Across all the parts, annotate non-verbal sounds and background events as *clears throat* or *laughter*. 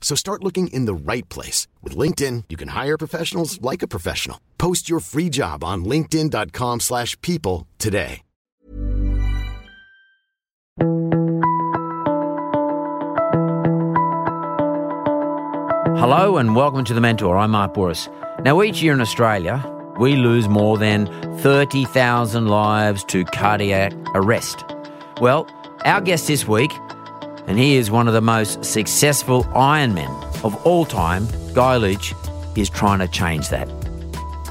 So start looking in the right place. With LinkedIn, you can hire professionals like a professional. Post your free job on linkedin.com slash people today. Hello and welcome to The Mentor. I'm Mark Bouris. Now, each year in Australia, we lose more than 30,000 lives to cardiac arrest. Well, our guest this week, and he is one of the most successful Ironmen of all time, Guy Leech, is trying to change that.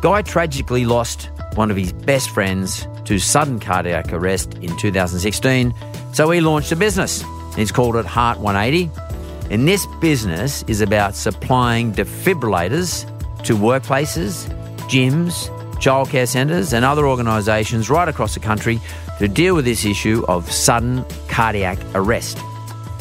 Guy tragically lost one of his best friends to sudden cardiac arrest in 2016, so he launched a business. He's called it Heart 180. And this business is about supplying defibrillators to workplaces, gyms, childcare centres, and other organisations right across the country to deal with this issue of sudden cardiac arrest.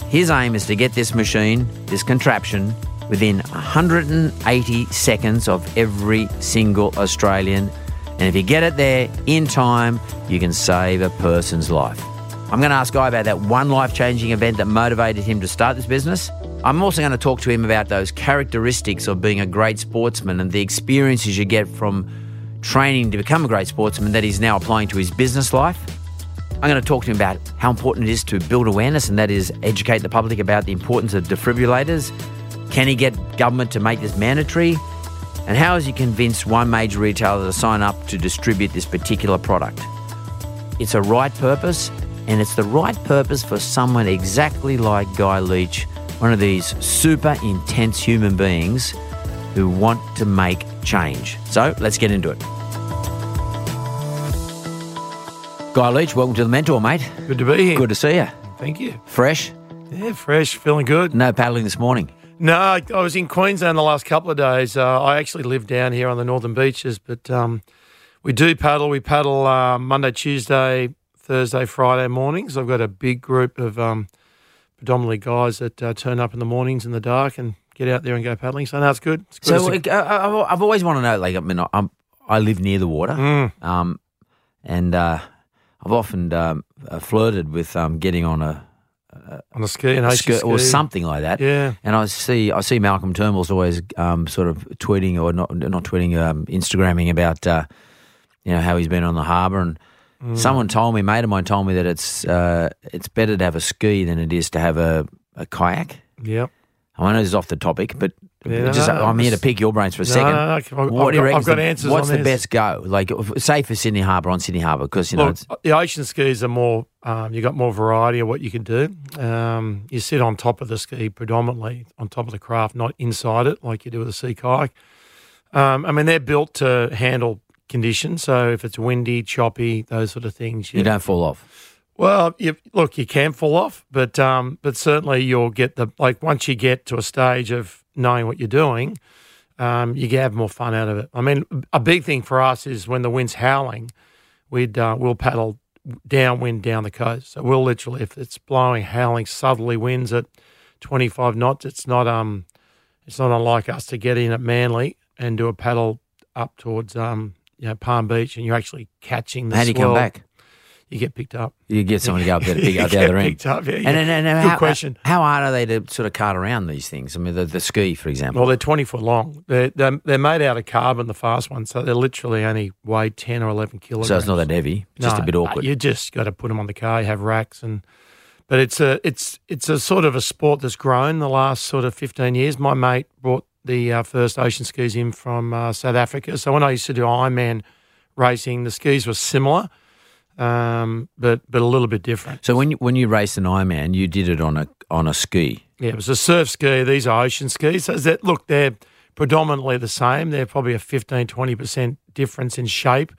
His aim is to get this machine, this contraption, within 180 seconds of every single Australian. And if you get it there in time, you can save a person's life. I'm going to ask Guy about that one life changing event that motivated him to start this business. I'm also going to talk to him about those characteristics of being a great sportsman and the experiences you get from training to become a great sportsman that he's now applying to his business life. I'm going to talk to him about how important it is to build awareness, and that is educate the public about the importance of defibrillators. Can he get government to make this mandatory? And how has he convinced one major retailer to sign up to distribute this particular product? It's a right purpose, and it's the right purpose for someone exactly like Guy Leech, one of these super intense human beings who want to make change. So let's get into it. Guy Leech, welcome to the Mentor, mate. Good to be here. Good to see you. Thank you. Fresh? Yeah, fresh, feeling good. No paddling this morning. No, I was in Queensland the last couple of days. Uh, I actually live down here on the northern beaches, but um, we do paddle. We paddle uh, Monday, Tuesday, Thursday, Friday mornings. I've got a big group of um, predominantly guys that uh, turn up in the mornings in the dark and get out there and go paddling. So no, it's good. It's good. So It's a- uh, I- I've always wanted to know, like, I mean, I'm, I live near the water, Mm. um, and uh, I've often um, uh, flirted with um, getting on a, on a ski and a ocean skirt or something like that. Yeah. And I see, I see Malcolm Turnbull's always um, sort of tweeting or not, not tweeting, um, Instagramming about, uh, you know, how he's been on the harbour. And Mm. someone told me, a mate of mine told me that it's uh, it's better to have a ski than it is to have a, a kayak. Yep. I know this is off the topic, but Yeah, just, no, I'm here to pick your brains for a No, second. no, no, I've- I've what do you? I've got answers What's the this. best go? Like, say for Sydney Harbour on Sydney Harbour, because you know Look, the ocean skis are more. Um, you got more variety of what you can do. Um, you sit on top of the ski predominantly on top of the craft, not inside it like you do with a sea kayak. Um, I mean, they're built to handle conditions. So if it's windy, choppy, those sort of things, you don't fall off. Well, you, look, you can fall off, but um, but certainly you'll get the like once you get to a stage of knowing what you're doing, um, you can have more fun out of it. I mean, a big thing for us is when the wind's howling, we'd uh, we'll paddle downwind down the coast. So we'll literally, if it's blowing howling southerly winds at 25 knots, it's not um, it's not unlike us to get in at Manly and do a paddle up towards um, you know Palm Beach, and you're actually catching the How do you come swell. back? You get picked up. You get someone to go up there to *laughs* pick You up the other end. picked up, yeah, And, yeah. and, and Good how, question. How hard are they to sort of cart around these things? I mean, the, the ski, for example. Well, they're 20 foot long. They're, they're, they're made out of carbon, the fast ones, so they're literally only weigh 10 or 11 kilograms. so it's not that heavy. It's just a bit awkward. You just got to put them on the car. You have racks, and but it's a it's it's a sort of a sport that's grown the last sort of 15 years. My mate brought the uh, first ocean skis in from uh, South Africa. So when I used to do Ironman racing, the skis were similar. Um, but but a little bit different. So when you, when you raced an Ironman, you did it on a on a ski. Yeah, it was a surf ski. These are ocean skis. So that look, they're predominantly the same. They're probably a 15, 20 percent difference in shape.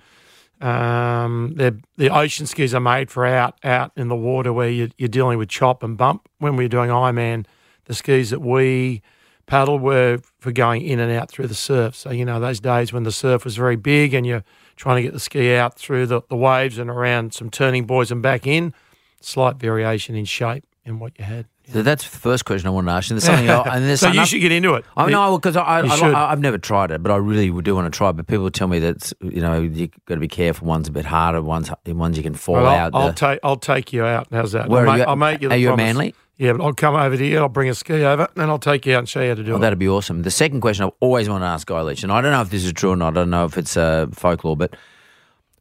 Um, the ocean skis are made for out out in the water where you, you're dealing with chop and bump. When we were doing Ironman, the skis that we paddle were for going in and out through the surf. So you know those days when the surf was very big and you're trying to get the ski out through the, the waves and around some turning buoys and back in, slight variation in shape in what you had. So that's the first question I want to ask you. There's something *laughs* else, and there's so you should get into it. I know because I, I, I, I've never tried it, but I really do want to try. it. But people tell me that you know you got to be careful. One's a bit harder. One's one's you can fall Well, out. I'll, I'll the- take I'll take you out. How's that? Where I'll, are make, you- I'll make you. Are you promise. Manly? Yeah, but I'll come over to you. I'll bring a ski over, and I'll take you out and show you how to do Oh, it. that'd be awesome. The second question I've always wanted to ask Guy Leech, and I don't know if this is true or not. I don't know if it's uh, folklore, but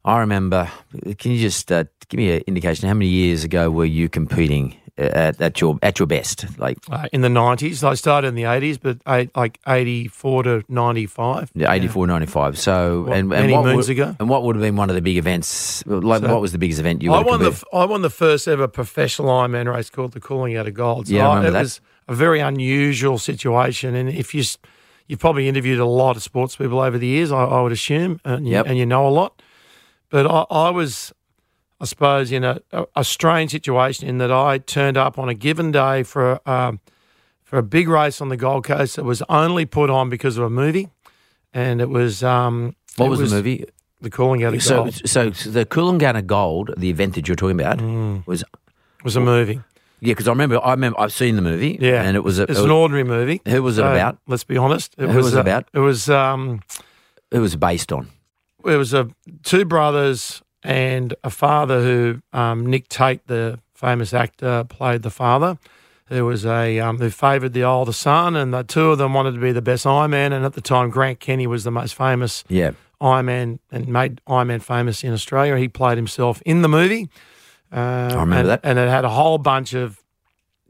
I remember. Can you just uh, give me an indication? How many years ago were you competing at, at your at your best? Like Uh, in the nineties, I started in the eighties, but eight, like eighty-four to ninety-five. yeah, 84, 95. So What, and, and many what moons would, ago? And what would have been one of the big events? Like So- what was the biggest event you? I won the competed? f- I won the first ever professional Ironman race called the Coolangatta Gold. So Yeah, I remember it that. was a very unusual situation, and if you you've probably interviewed a lot of sports people over the years, I, I would assume, and you, Yep. and you know a lot. But I, I was, I suppose, in a, a, a strange situation in that I turned up on a given day for um, for a big race on the Gold Coast that was only put on because of a movie, and it was um, What it was, the movie? The Coolangatta So, Gold so, so the Coolangatta Gold, the event that you're talking about, Mm. was was a movie. yeah. Because I remember, I remember, I've seen the movie. Yeah, and it was a, It's it an ordinary movie. who was it about? Let's be honest. It Who was it uh, about? It was um, it was based on. it was a two brothers and a father who um, Nick Tate, the famous actor, played the father. There was a um, who favoured the older son, and the two of them wanted to be the best Ironman. And at the time, Grant Kenny was the most famous Yeah, Ironman and made Ironman famous in Australia. He played himself in the movie. Um, I remember and, that. And it had a whole bunch of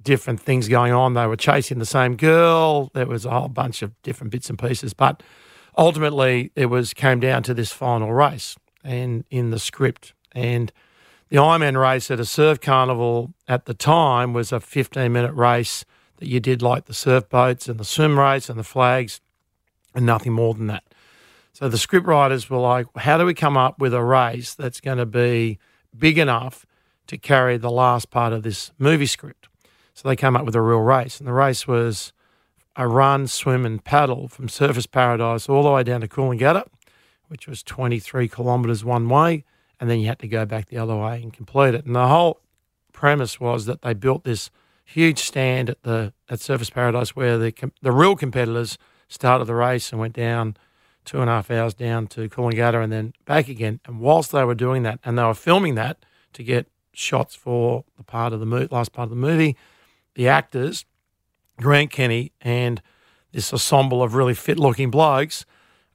different things going on. They were chasing the same girl. There was a whole bunch of different bits and pieces. But ultimately, it was came down to this final race and in the script. And the Ironman race at a surf carnival at the time was a 15 minute race that you did like the surf boats and the swim race and the flags and nothing more than that. So the script writers were like, how do we come up with a race that's going to be big enough to carry the last part of this movie script? So they came up with a real race. And the race was a run, swim, and paddle from Surfers Paradise all the way down to Coolangatta, which was 23 kilometres one way. And then you had to go back the other way and complete it. And the whole premise was that they built this huge stand at the at Surfers Paradise where the the real competitors started the race and went down two and a half hours down to Coolangatta and then back again. And whilst they were doing that, and they were filming that to get shots for the part of the mo- last part of the movie, the actors, Grant Kenny and this ensemble of really fit-looking blokes,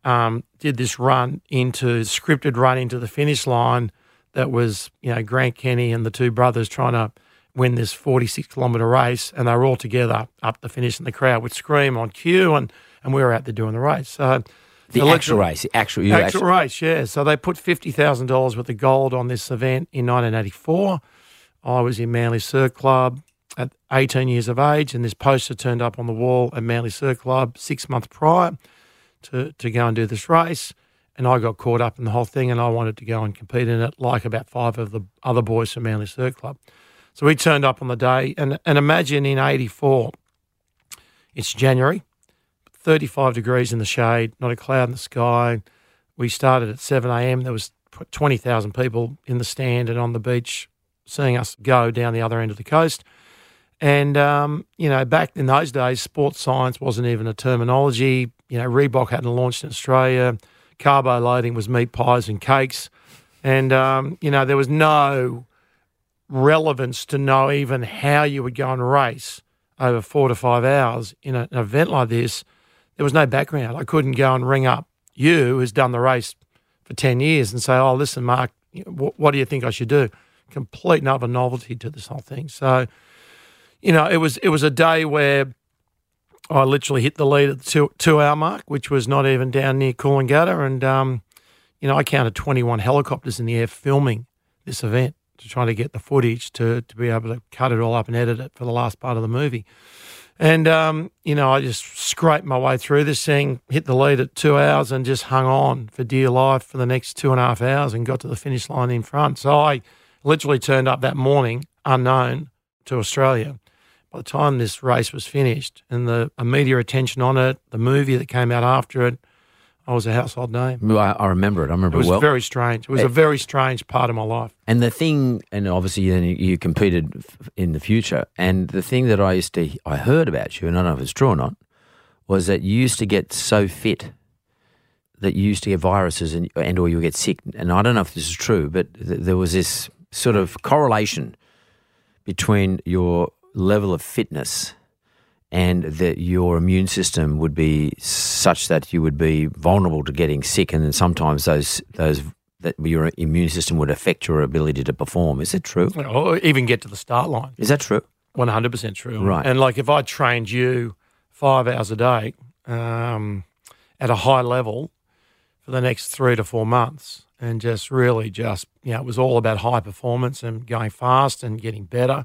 um, did this run into scripted run into the finish line. That was you know Grant Kenny and the two brothers trying to win this 46 kilometre race, and they were all together up the finish, and the crowd would scream on cue, and and we were out there doing the race. So the so actual race, the actual, you Actual race, yeah. So they put fifty thousand dollars worth of gold on this event in 1984. I was in Manly Surf Club at 18 years of age, and this poster turned up on the wall at Manly Surf Club six months prior to to go and do this race. And I got caught up in the whole thing, and I wanted to go and compete in it, like about five of the other boys from Manly Surf Club. So we turned up on the day, and and imagine in '84, it's January, 35 degrees in the shade, not a cloud in the sky. We started at 7 a.m. There was 20,000 people in the stand and on the beach seeing us go down the other end of the coast. And, um, you know, back in those days, sports science wasn't even a terminology. You know, Reebok hadn't launched in Australia. Carbo loading was meat pies and cakes. And, um, you know, there was no relevance to know even how you would go and race over four to five hours in an event like this. There was no background. I couldn't go and ring up you, who's done the race for 10 years, and say, oh, listen, Mark, what, what do you think I should do? Complete novelty to this whole thing. So, you know, it was it was a day where I literally hit the lead at the two, two hour mark, which was not even down near Coolangatta. And, um, you know, I counted 21 helicopters in the air filming this event to try to get the footage to to be able to cut it all up and edit it for the last part of the movie. And um, you know, I just scraped my way through this thing, hit the lead at two hours, and just hung on for dear life for the next two and a half hours, and got to the finish line in front. So I literally turned up that morning, unknown to Australia. By the time this race was finished, and the media attention on it, the movie that came out after it, I was a household name. I, I remember it. I remember It was well. very strange. It was a eh. very strange part of my life. And the thing, and obviously then you, you competed f- in the future. And the thing that I used to, I heard about you, and I don't know if it's true or not, was that you used to get so fit that you used to get viruses and, and or you would get sick. And I don't know if this is true, but th- there was this sort of correlation between your level of fitness and that your immune system would be such that you would be vulnerable to getting sick, and then sometimes those those that your immune system would affect your ability to perform. Is it true? Or even get to the start line. Is that true? One hundred percent true. Right. And like if I trained you five hours a day um, at a high level for the next three to four months, and just really just you know it was all about high performance and going fast and getting better,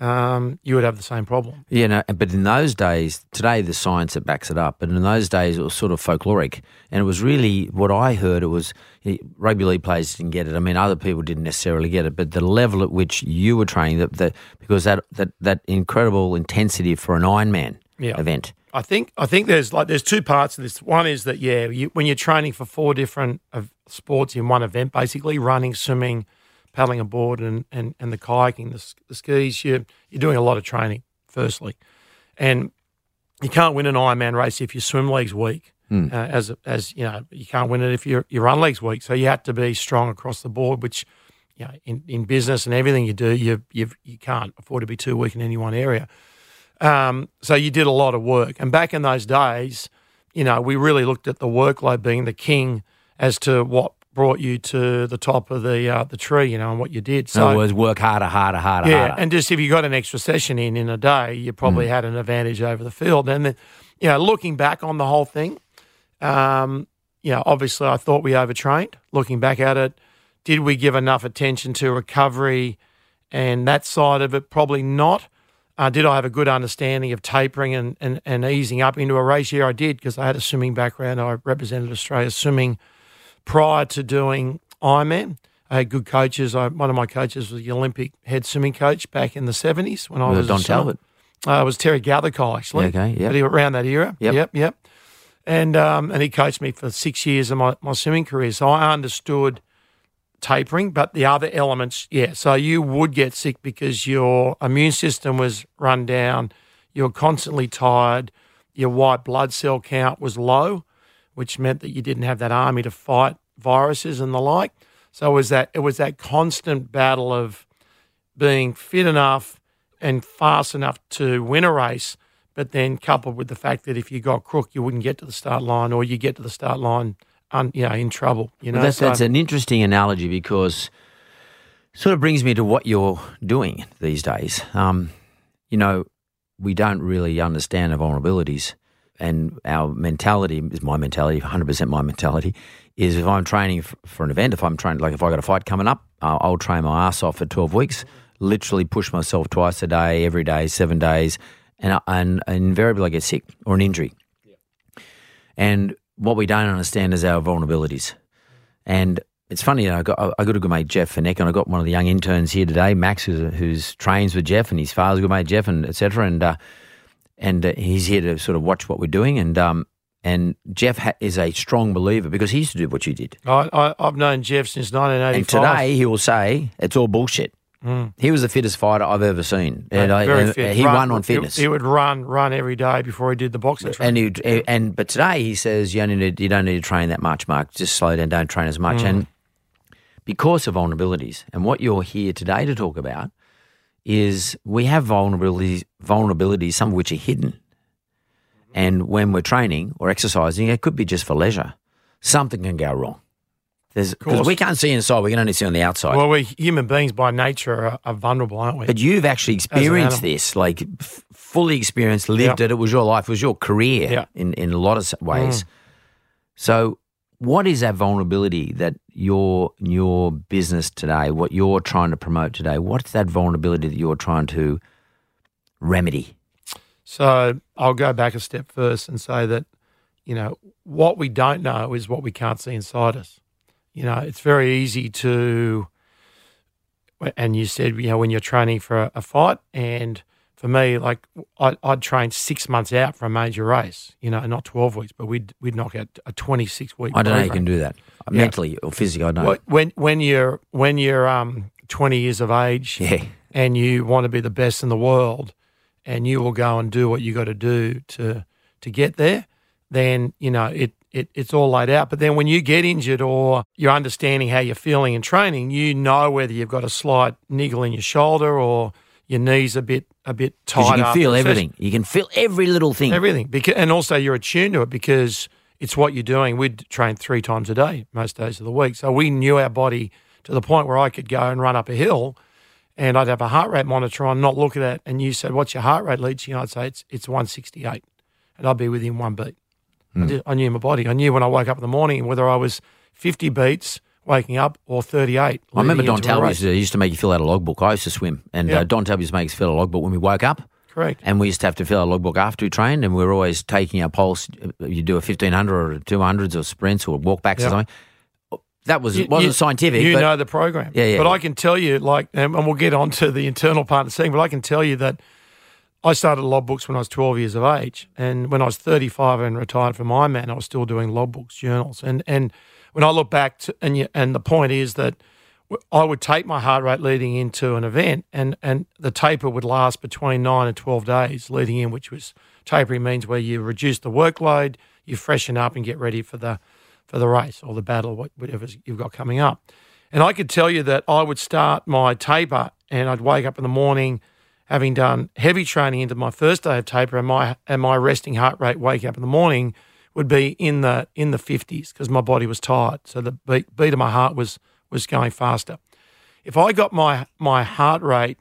um, you would have the same problem. Yeah, no, but in those days, today the science that backs it up, but in those days it was sort of folkloric, and it was really what I heard. It was eh, rugby league players didn't get it. I mean, other people didn't necessarily get it, but the level at which you were training, that that because that that that incredible intensity for an Ironman Yeah. event. I think I think there's like there's two parts to this. One is that yeah, you, when you're training for four different sports in one event, basically running, swimming, paddling a board, and and, and the kayaking, the, the skis, you're, you're doing a lot of training. Firstly, and you can't win an Ironman race if your swim leg's weak. Uh, as as you know, you can't win it if your your run leg's weak. So you have to be strong across the board, which you know, in, in business and everything you do, you you you can't afford to be too weak in any one area. Um, so you did a lot of work. And back in those days, you know, we really looked at the workload being the king as to what brought you to the top of the uh, the tree, you know, and what you did. In So other words, work harder, harder, harder, yeah, harder. and just if you got an extra session in in a day, you probably had an advantage over the field. And then, you know, looking back on the whole thing, um, you know, obviously I thought we overtrained. Looking back at it, did we give enough attention to recovery and that side of it? Probably not. Uh, did I have a good understanding of tapering and, and, and easing up into a race? Yeah, I did because I had a swimming background. I represented Australia swimming prior to doing Ironman. I had good coaches. I, one of my coaches was the Olympic head swimming coach back in the 70s when I Uh, was a Don. Talbot. Uh, it was Terry Gathercole, actually. Yeah, okay, he, around that era. Yep. Yep, yep. And, um, and he coached me for six years of my, my swimming career. So I understood tapering, but the other elements, yeah. So you would get sick because your immune system was run down, you're constantly tired, your white blood cell count was low, which meant that you didn't have that army to fight viruses and the like. So it was that it was that constant battle of being fit enough and fast enough to win a race, but then coupled with the fact that if you got crook, you wouldn't get to the start line, or you get to the start line, un, you know, in trouble. You know, Well, that's, So- that's an interesting analogy because it sort of brings me to what you're doing these days. Um, you know, we don't really understand the vulnerabilities, and our mentality is my mentality, 100% my mentality. Is if I'm training for an event, if I'm training, like if I got a fight coming up, uh, I'll train my ass off for 12 weeks, literally push myself twice a day, every day, seven days, and, I- and, and invariably I get sick or an injury. And what we don't understand is our vulnerabilities. And it's funny, you know, I got I got a good mate Jeff Fenech, and I got one of the young interns here today, Max, who's, who's trains with Jeff, and his father's a good mate Jeff, and etc. And uh, and uh, he's here to sort of watch what we're doing. And um, and Jeff ha- is a strong believer because he used to do what you did. I, I, I've known Jeff since 1985. And today he will say it's all bullshit. He was the fittest fighter I've ever seen, and, I, Mm. very and fit. he Run- won on fitness. He, would run, run every day before he did the boxing. training. and he and but today he says you only need, you don't need to train that much, Mark. Just slow down, don't train as much. And because of vulnerabilities, and what you're here today to talk about is we have vulnerabilities, vulnerabilities, some of which are hidden. And when we're training or exercising, it could be just for leisure. Something can go wrong. Because we can't see inside, we can only see on the outside. well, we human beings by nature are, are vulnerable, aren't we? But you've actually experienced this, like f- fully experienced, lived Yeah. it. It was your life, it was your career. Mm. in, in a lot of ways. So, what is that vulnerability that your your business today, what you're trying to promote today? What's that vulnerability that you're trying to remedy? So I'll go back a step first and say that, you know, what we don't know is what we can't see inside us. You know, it's very easy to, and you said, you know, when you're training for a, a fight, and for me, like I, I'd train six months out for a major race, you know, not 12 weeks, but we'd, we'd knock out a 26 week I don't know how you can do that Yeah. mentally or physically. I don't. Well, when when you're when you're um 20 years of age *laughs* yeah, and you want to be the best in the world and you will go and do what you got to do to to get there then you know it, it it's all laid out but then when you get injured or you're understanding how you're feeling in training you know whether you've got a slight niggle in your shoulder or your knees a bit a bit tight you can feel everything. You can feel every little thing. Everything, because, and also you're attuned to it because it's what you're doing. We'd train three times a day most days of the week, so we knew our body to the point where I could go and run up a hill, and I'd have a heart rate monitor on, not look at it. And you said, "What's your heart rate, Leech?" And I'd say it's it's 168, and I'd be within one beat. I, hmm. did, I knew my body. I knew when I woke up in the morning whether I was 50 beats waking up or 38. I remember Don Talbot used to, make you fill out a logbook. I used to swim, and Yeah. uh, Don Talbot used to make us fill out a logbook when we woke up. Correct. And we used to have to fill out a logbook after we trained, and we were always taking our pulse. You do a fifteen hundred or two hundreds or sprints or walkbacks Yeah. or something. That was You- wasn't you- scientific. You but know the program. Yeah, yeah, But yeah. I can tell you, like, and and we'll get on to the internal part of the thing, but I can tell you that I started logbooks when I was 12 years of age. And when I was 35 and retired from Ironman, I was still doing logbooks, journals. And and when I look back, to, and, you, and the point is that I would take my heart rate leading into an event, and, and the taper would last between nine and 12 days leading in, which was tapering means where you reduce the workload, you freshen up and get ready for the for the race or the battle, whatever you've got coming up. And I could tell you that I would start my taper and I'd wake up in the morning having done heavy training into my first day of taper and my and my resting heart rate waking up in the morning would be in the in the 50s because my body was tired. So the beat, beat of my heart was was going faster. If I got my my heart rate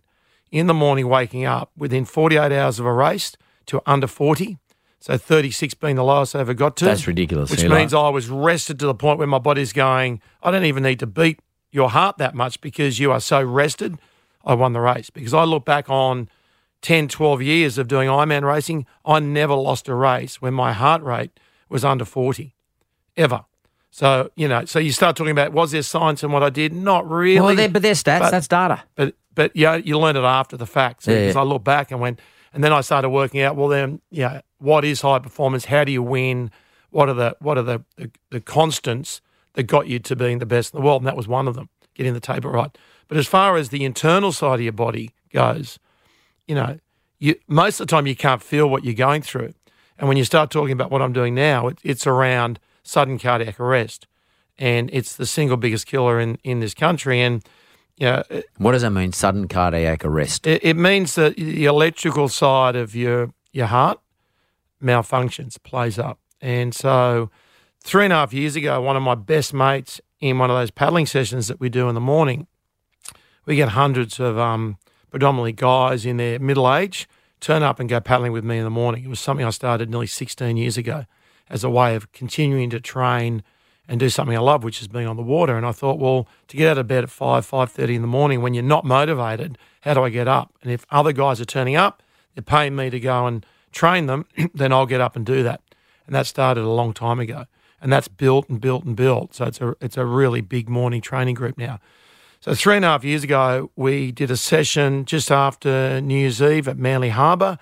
in the morning waking up within 48 hours of a race to under 40, so 36 being the lowest I ever got to. That's ridiculous. Which means I was rested to the point where my body's going, I don't even need to beat your heart that much because you are so rested. I won the race because I look back on 10, 12 years of doing Ironman racing. I never lost a race when my heart rate was under 40, ever. So, you know, so you start talking about was there science in what I did? Not really. well, they're, but they're stats. But- that's data. But but yeah, you learn it after the fact. So Yeah, because yeah. I look back and went, and then I started working out. Well, then, yeah, you know, what is high performance? How do you win? What are the what are the the, the constants that got you to being the best in the world? And that was one of them, getting the taper right. But as far as the internal side of your body goes, you know, you most of the time you can't feel what you're going through. And when you start talking about what I'm doing now, it, it's around sudden cardiac arrest, and it's the single biggest killer in in this country. And you know, What does that mean? Sudden cardiac arrest. it, it means that the electrical side of your your heart malfunctions, plays up. And so, three and a half years ago, one of my best mates in one of those paddling sessions that we do in the morning, we get hundreds of um, predominantly guys in their middle age turn up and go paddling with me in the morning. It was something I started nearly 16 years ago as a way of continuing to train and do something I love, which is being on the water. And I thought, well, to get out of bed at five, five thirty in the morning when you're not motivated, how do I get up? And if other guys are turning up, they're paying me to go and train them, *clears throat* then I'll get up and do that. And that started a long time ago. And that's built and built and built. So it's a it's a really big morning training group now. So three and a half years ago, we did a session just after New Year's Eve at Manly Harbour.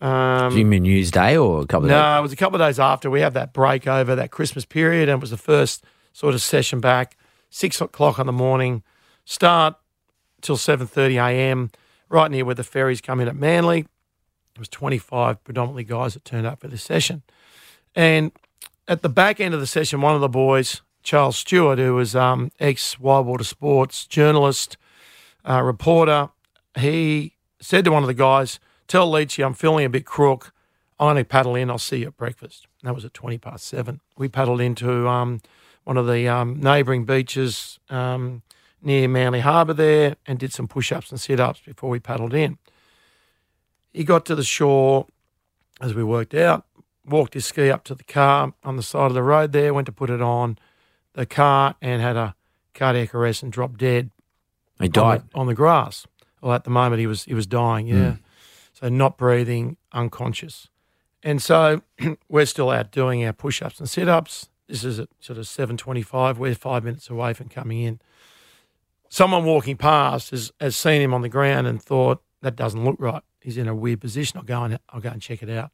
Um, Do you mean News Day or a couple of days? no, it was a couple of days after we have that break over that Christmas period, and it was the first sort of session back. Six o'clock in the morning, start till seven thirty a.m. Right near where the ferries come in at Manly. There was twenty five predominantly guys that turned up for this session, and at the back end of the session, one of the boys, Charles Stewart, who was um, ex Wildwater Sports journalist, uh, reporter, he said to one of the guys, Tell Leechy I'm feeling a bit crook. I'm going to paddle in. I'll see you at breakfast. And that was at 20 past seven. We paddled into um, one of the um, neighbouring beaches um, near Manly Harbour there and did some push ups and sit ups before we paddled in. He got to the shore as we worked out, walked his ski up to the car on the side of the road there, went to put it on, the car and had a cardiac arrest and dropped dead He on died. the, on the grass. Well, at the moment he was he was dying. Yeah, hmm. so not breathing, unconscious, and so *clears throat* we're still out doing our push-ups and sit-ups. This is at sort of seven twenty-five. We're five minutes away from coming in. Someone walking past has, has seen him on the ground and thought that doesn't look right. He's in a weird position. I'll go and I'll go and check it out.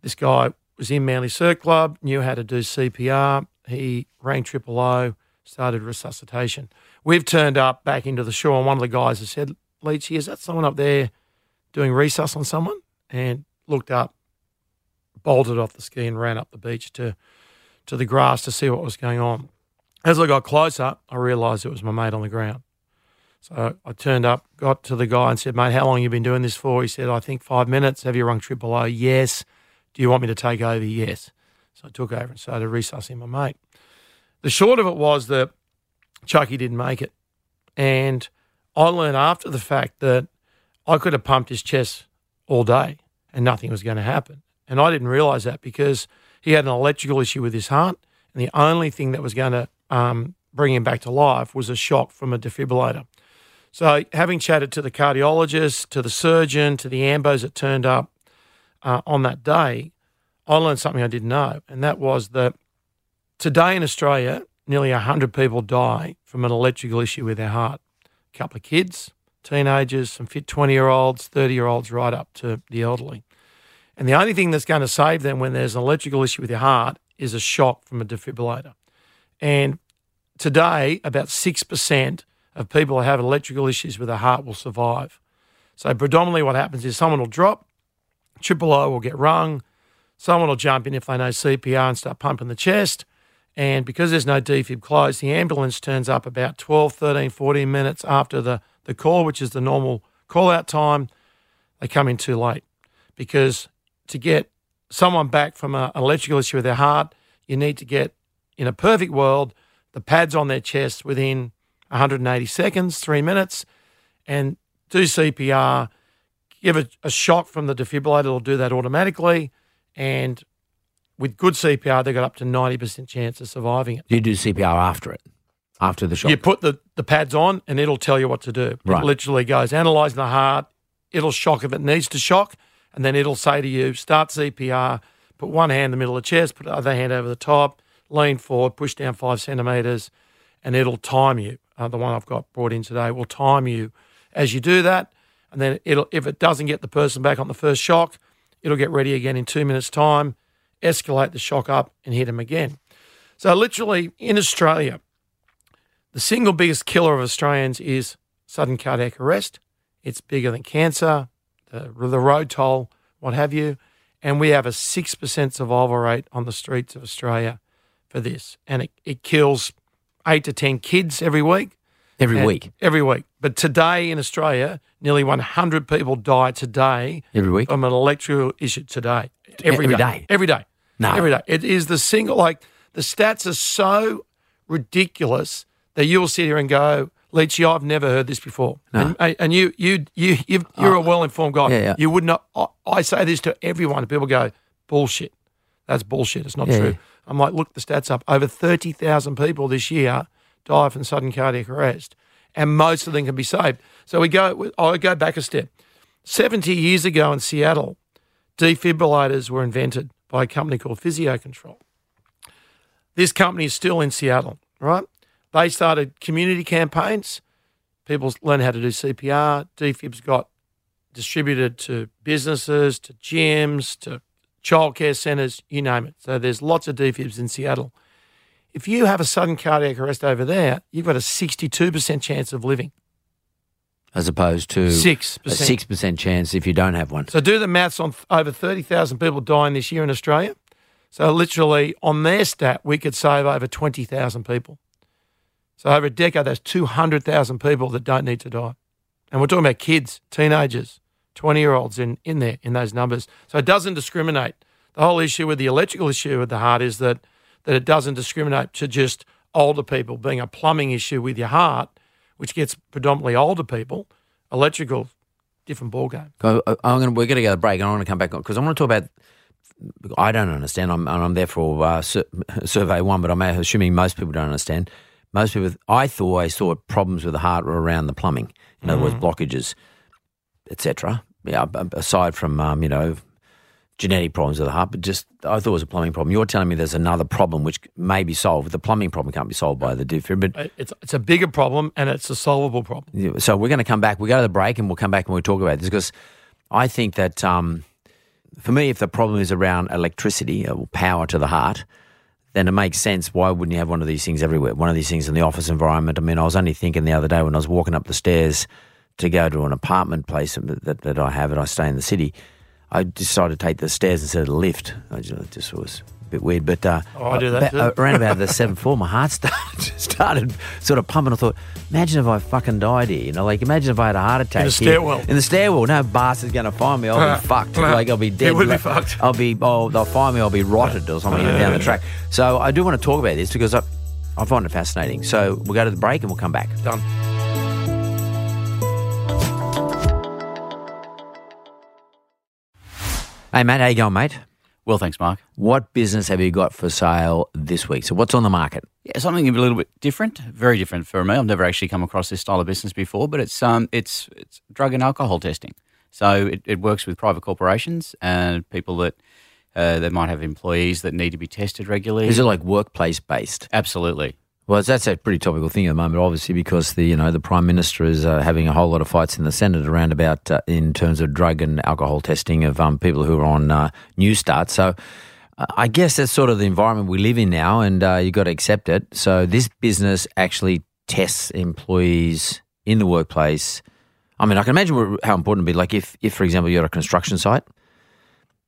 This guy was in Manly Surf Club, knew how to do CPR. He rang triple O, started resuscitation. We've turned up back into the shore, and one of the guys has said, Leechy, is that someone up there doing resus on someone? And looked up, bolted off the ski, and ran up the beach to, to the grass to see what was going on. As I got closer, I realised it was my mate on the ground. So I turned up, got to the guy and said, mate, how long you been doing this for? He said, I think five minutes. Have you rung triple O? Yes. Do you want me to take over? Yes. So I took over and started resuscitating my mate. The short of it was that Chucky didn't make it. And I learned after the fact that I could have pumped his chest all day and nothing was going to happen. And I didn't realise that because he had an electrical issue with his heart. And the only thing that was going to um, bring him back to life was a shock from a defibrillator. So, having chatted to the cardiologist, to the surgeon, to the ambos that turned up uh, on that day, I learned something I didn't know, and that was that today in Australia, nearly 100 people die from an electrical issue with their heart. A couple of kids, teenagers, some fit 20 year olds, 30 year olds, right up to the elderly. And the only thing that's going to save them when there's an electrical issue with your heart is a shock from a defibrillator. And today, about 6% of people who have electrical issues with their heart will survive. So, predominantly, what happens is someone will drop, triple O will get rung, someone will jump in if they know CPR and start pumping the chest. And because there's no defib closed, the ambulance turns up about 12, 13, 14 minutes after the, the call, which is the normal call out time. They come in too late because to get someone back from a, an electrical issue with their heart, you need to get, in a perfect world, the pads on their chest within 180 seconds, three minutes, and do CPR, give a, a shock from the defibrillator, it'll do that automatically. And with good CPR, they got up to 90% chance of surviving it. You do CPR after it, after the shock. You put the, the pads on and it'll tell you what to do. Right. It literally goes analyse the heart, it'll shock if it needs to shock, and then it'll say to you, start CPR, put one hand in the middle of the chest, put the other hand over the top, lean forward, push down five centimetres, and it'll time you. Uh, the one I've got brought in today will time you as you do that. And then it'll if it doesn't get the person back on the first shock, it'll get ready again in two minutes' time, escalate the shock up, and hit them again. So literally in Australia, the single biggest killer of Australians is sudden cardiac arrest. It's bigger than cancer, the, the road toll, what have you. And we have a 6% survival rate on the streets of Australia for this. And it, it kills eight to 10 kids every week. Every And- week. Every week. But today in Australia, nearly 100 people die today Every week. from an electrical issue today. Every Every day. day? Every day. No. Every day. It is the single, like, the stats are so ridiculous that you'll sit here and go, Leechy, I've never heard this before. No. And, and you, you, you, you've, you're a oh. well informed guy. Yeah, yeah. You would not, I, I say this to everyone, people go, bullshit. That's bullshit. It's not Yeah, true. I'm like, look the stats up. Over 30,000 people this year die from sudden cardiac arrest, and most of them can be saved. So we go, I go back a step. 70 years ago in Seattle, defibrillators were invented by a company called PhysioControl. This company is still in Seattle, right? They started community campaigns. People learned how to do CPR. Defibs got distributed to businesses, to gyms, to childcare centres, you name it. So there's lots of defibs in Seattle. If you have a sudden cardiac arrest over there, you've got a 62% chance of living. As opposed to 6%. a 6% chance if you don't have one. So do the maths on th- over 30,000 people dying this year in Australia. So literally on their stat, we could save over 20,000 people. So over a decade, that's 200,000 people that don't need to die. And we're talking about kids, teenagers, 20 year olds in, in there, in those numbers. So it doesn't discriminate. The whole issue with the electrical issue with the heart is that, that it doesn't discriminate to just older people being a plumbing issue with your heart, which gets predominantly older people. Electrical, different ballgame. Uh, I'm gonna, we're going to go to break and I want to come back on because I want to talk about I don't understand. I'm, and I'm there for uh, sur- *laughs* survey one, but I'm assuming most people don't understand. Most people, I thought I saw problems with the heart were around the plumbing. In other words, blockages, etc. Yeah, aside from um, you know genetic problems with the heart, but just I thought it was a plumbing problem. You're telling me there's another problem which may be solved. The plumbing problem can't be solved by the defibrillator. Uh, It's it's a bigger problem and it's a solvable problem. So we're going to come back. We go to the break, and we'll come back and we'll talk about this because I think that um, for me, if the problem is around electricity or power to the heart, then it makes sense. Why wouldn't you have one of these things everywhere? One of these things in the office environment. I mean, I was only thinking the other day when I was walking up the stairs to go to an apartment place that, that I have, and I stay in the city. I decided to take the stairs instead of the lift. I just, it just was a bit weird, but uh, Oh, I do that about- around about the seventh floor, my heart *laughs* started, started sort of pumping. I thought, imagine if I fucking died here. You know, like imagine if I had a heart attack in the here. stairwell. In the stairwell, no bastard's going to find me. I'll be *laughs* fucked. Like I'll be dead. It would be fucked. I'll be. Oh, they'll find me. I'll be rotted or something down the track. So I do want to talk about this because I, I find it fascinating. So we'll go to the break and we'll come back. Done. Hey, Matt, how you going, mate? Well, thanks, Mark. What business have you got for sale this week? So what's on the market? Yeah, something a little bit different, very different for me. I've never actually come across this style of business before, but it's um, it's it's drug and alcohol testing. So it, it works with private corporations and people that uh, that might have employees that need to be tested regularly. Is it like workplace based? Absolutely. Well, that's a pretty topical thing at the moment, obviously, because the you know the prime minister is uh, having a whole lot of fights in the Senate around about uh, in terms of drug and alcohol testing of um, people who are on uh, New Start. So, I guess that's sort of the environment we live in now, and uh, you've got to accept it. So, this business actually tests employees in the workplace. I mean, I can imagine how important it'd be. Like if, if for example, you're at a construction site.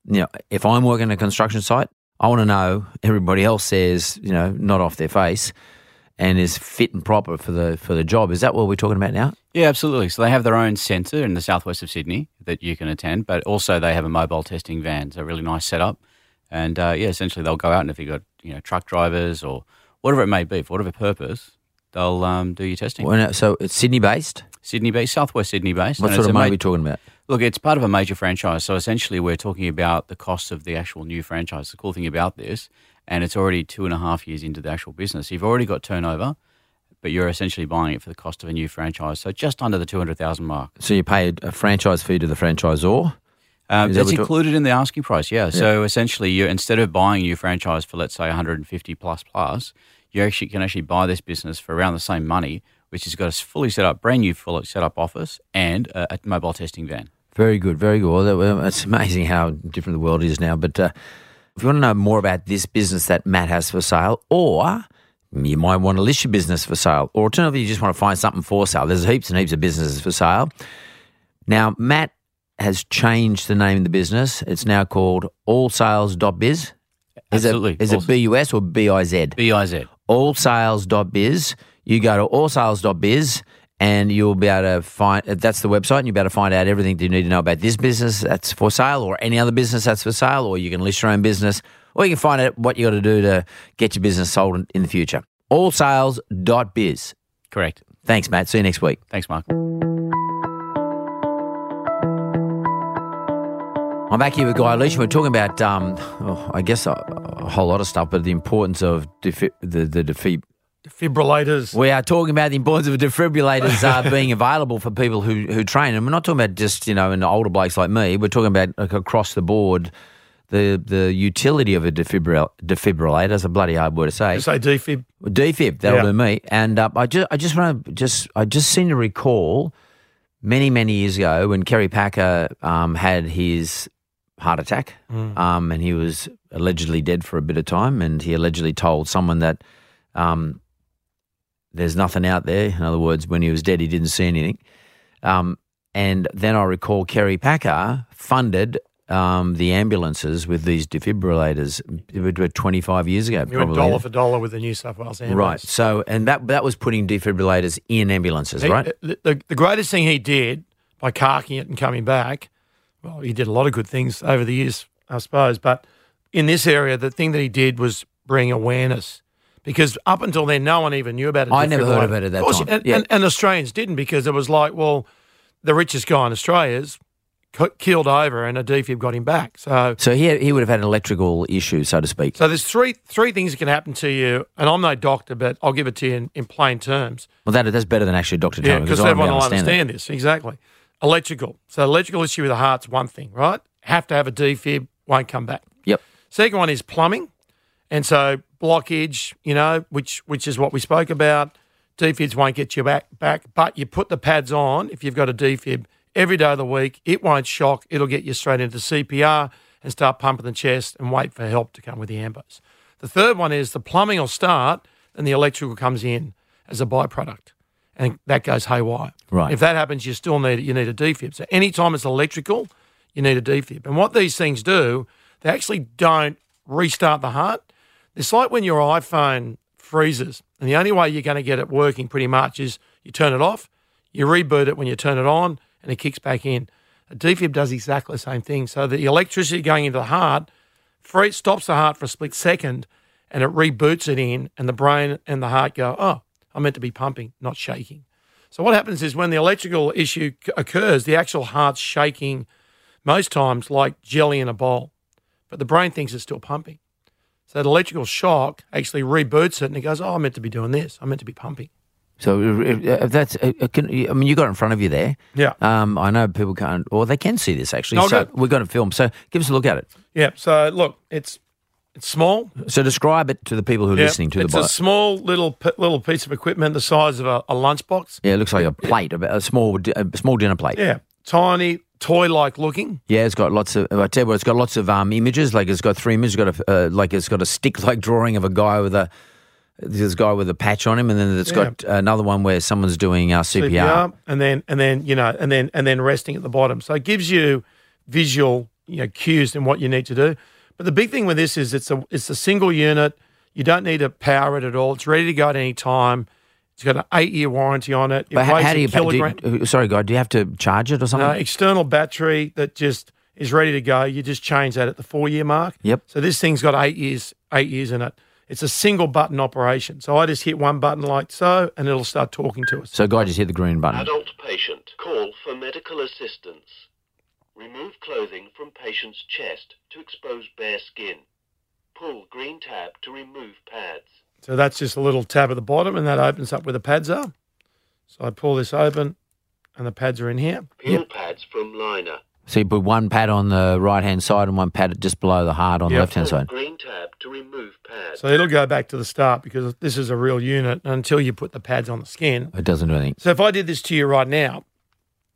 You know, if I'm working at a construction site, I want to know everybody else says, you know, not off their face and is fit and proper for the for the job. Is that what we're talking about now? Yeah, absolutely. So they have their own centre in the southwest of Sydney that you can attend, but also they have a mobile testing van. It's a really nice setup, and uh, yeah, essentially they'll go out and if you've got you know truck drivers or whatever it may be for whatever purpose, they'll um, do your testing. Well, so it's Sydney based. Sydney based, southwest Sydney based. What sort of money are we talking about? Look, it's part of a major franchise. So essentially, we're talking about the cost of the actual new franchise. The cool thing about this, and it's already two and a half years into the actual business. You've already got turnover, but you're essentially buying it for the cost of a new franchise. So just under the 200,000 mark. So you pay a franchise fee to the franchisor. Um, Is that that's what included in the asking price, yeah. So essentially, you instead of buying a new franchise for let's say 150 plus plus, you actually can actually buy this business for around the same money, which has got a fully set up, brand new, fully set up office and a, a mobile testing van. Very good, very good. Well, that- well, it's amazing how different the world is now. But uh, if you want to know more about this business that Matt has for sale, or you might want to list your business for sale, or alternatively, you just want to find something for sale. There's heaps and heaps of businesses for sale. Now, Matt has changed the name of the business. It's now called allsales.biz. Is Absolutely. it, is it BUS or BIZ? BIZ. allsales.biz. You go to allsales.biz and you'll be able to find that's the website and you'll be able to find out everything that you need to know about this business that's for sale or any other business that's for sale, or you can list your own business, or you can find out what you got to do to get your business sold in, the future. Allsales.biz. Correct. Thanks, Matt. See you next week. Thanks, Mark. I'm back here with Guy Leech. We're talking about, um, oh, I guess, a, a whole lot of stuff, but the importance of defi- the the defi- Defibrillators. We are talking about the importance of defibrillators uh, *laughs* being available for people who, who train. And we're not talking about just, you know, in the older blokes like me. We're talking about like, across the board the the utility of a defibril- defibrillator. That's a bloody hard word to say. You say defib. Defib, that'll Yeah. do me. And uh, I just I just want to just I just seem to recall many many years ago when Kerry Packer um, had his heart attack, um, and he was allegedly dead for a bit of time, and he allegedly told someone that um, there's nothing out there. In other words, when he was dead, he didn't see anything. Um, and then I recall Kerry Packer funded. Um, the ambulances with these defibrillators it was 25 years ago, You probably. dollar for dollar with the New South Wales ambulance. Right. So, and that that was putting defibrillators in ambulances, He- right? The, the, the greatest thing he did by carking it and coming back, well, he did a lot of good things over the years, I suppose. But in this area, the thing that he did was bring awareness. Because up until then, no one even knew about it. I never heard of it at that time. And, Yeah. and, and Australians didn't because it was like, well, the richest guy in Australia is co- keeled over and a defib got him back. So, So he, he would have had an electrical issue, so to speak. so there's three three things that can happen to you, and I'm no doctor, but I'll give it to you in, in plain terms. Well, that, that's better than actually a Dr. Yeah, because everyone will understand understand this exactly. Electrical. So electrical issue with the heart's one thing, right? Have to have a defib, won't come back. Yep. Second one is plumbing, and so blockage, you know, which which is what we spoke about. Defibs won't get you back back, but you put the pads on if you've got a defib every day of the week. It won't shock. It'll get you straight into CPR and start pumping the chest and wait for help to come with the ambos. The third one is the plumbing will start and the electrical comes in as a byproduct, and that goes haywire. Right. If that happens, you still need you need a defib. So anytime it's electrical, you need a defib. And what these things do, they actually don't restart the heart. It's like when your iPhone freezes, and the only way you're going to get it working pretty much is you turn it off, you reboot it when you turn it on, and it kicks back in. A defib does exactly the same thing. So the electricity going into the heart free, stops the heart for a split second, and it reboots it in, and the brain and the heart go, oh, I'm meant to be pumping, not shaking. So what happens is when the electrical issue occurs, the actual heart's shaking most times like jelly in a bowl, but the brain thinks it's still pumping. So the electrical shock actually reboots it and it goes, oh, I'm meant to be doing this. I'm meant to be pumping. So if, if that's, uh, uh, can, I mean, you got it in front of you there. Yeah. Um, I know people can't, or they can see this actually. So we've got it film. So give us a look at it. Yeah. So look, it's it's small. So describe it to the people who are Yeah, listening to it's the It's a small little p- little piece of equipment the size of a, a lunchbox. Yeah, it looks like a plate, a, a small, a small dinner plate. Yeah. Tiny, toy-like looking. Yeah, it's got lots of. I tell you what, it's got lots of um, images. Like it's got three images. It's got a uh, like it's got a stick-like *laughs* drawing of a guy with a this guy with a patch on him, and then it's got another one where someone's doing uh, CPR. CPR, and then and then you know and then and then resting at the bottom. So it gives you visual you know cues in what you need to do. But the big thing with this is it's a it's a single unit. You don't need to power it at all. It's ready to go at any time. It's got an eight year warranty on it. It But how, weighs how do you? Do kilogram. you uh, sorry, guy. Do you have to charge it or something? No, external battery that just is ready to go. You just change that at the four year mark. Yep. So this thing's got eight years, eight years in it. It's a single button operation. So I just hit one button like so, and it'll start talking to us. So, guy just hit the green button. Adult patient. Call for medical assistance. Remove clothing from patient's chest to expose bare skin. Pull green tab to remove pads. So that's just a little tab at the bottom, and that opens up where the pads are. So I pull this open, and the pads are in here. Peel pads from liner. So you put one pad on the right hand side and one pad just below the heart on the left hand side. green tab to remove pads. So it'll go back to the start because this is a real unit until you put the pads on the skin. It doesn't do anything. So if I did this to you right now,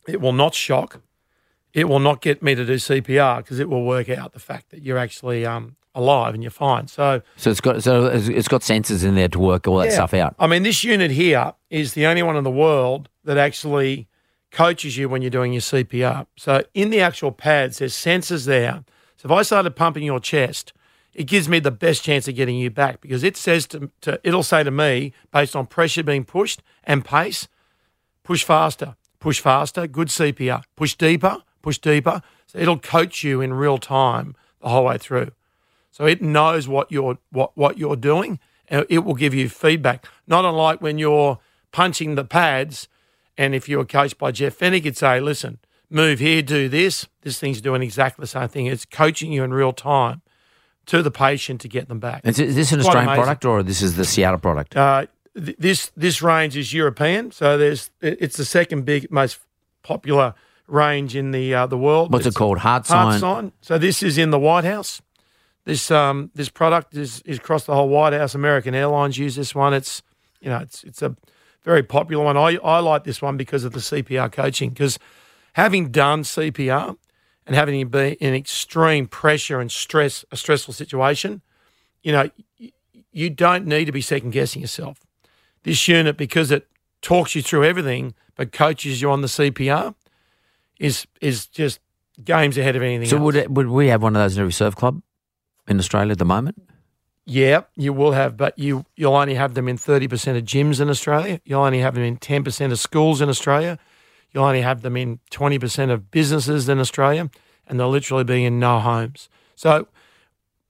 it will not shock. It will not get me to do CPR because it will work out the fact that you're actually um, alive and you're fine. So So it's got so it's got sensors in there to work all that Yeah. stuff out. I mean, this unit here is the only one in the world that actually coaches you when you're doing your CPR. So in the actual pads, there's sensors there. So if I started pumping your chest, it gives me the best chance of getting you back because it says to, to it'll say to me based on pressure being pushed and pace, push faster, push faster, good CPR, push deeper, push deeper. So it'll coach you in real time the whole way through. So it knows what you're what what you're doing, and it will give you feedback. Not unlike when you're punching the pads, and if you were coached by Jeff Fenech, it'd say, "Listen, move here, do this." This thing's doing exactly the same thing. It's coaching you in real time to the patient to get them back. Is, is this an Quite Australian amazing. product or this is the Seattle product? Uh, th- this this range is European, so there's it's the second big most popular range in the uh, the world. What's it called? Heart HeartSine. sign. So this is in the White House. This um this product is is across the whole White House. American Airlines use this one. It's you know it's it's a very popular one. I I like this one because of the CPR coaching because having done CPR and having been in extreme pressure and stress a stressful situation, you know you don't need to be second guessing yourself. This unit because it talks you through everything but coaches you on the CPR is is just games ahead of anything So else. would it, would we have one of those in every surf club in Australia at the moment? Yeah, you will have, but you you'll only have them in thirty percent of gyms in Australia. You'll only have them in ten percent of schools in Australia. You'll only have them in twenty percent of businesses in Australia, and they'll literally be in no homes. So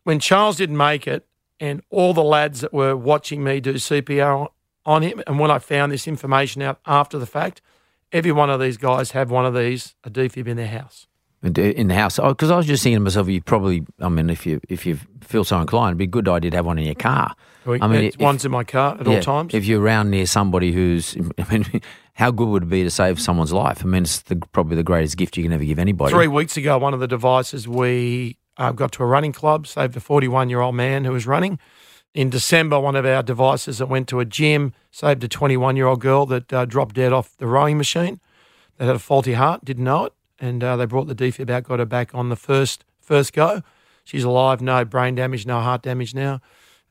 when Charles didn't make it, and all the lads that were watching me do CPR on- him, and when I found this information out after the fact, every one of these guys have one of these a defib in their house. In the house. Because I was just thinking to myself, you probably, I mean, if you if you feel so inclined, it'd be a good idea to have one in your car. I mean, if- one's in my car at yeah, all times. If you're around near somebody who's, *laughs* I mean, how good would it be to save someone's life? I mean, it's the, probably the greatest gift you can ever give anybody. Three weeks ago, one of the devices we uh, got to a running club, saved a 41 year old man who was running. In December, one of our devices that went to a gym saved a 21 year old girl that uh, dropped dead off the rowing machine. That had a faulty heart, didn't know it, and uh, they brought the defib out, got her back on the first first go. She's alive, no brain damage, no heart damage now.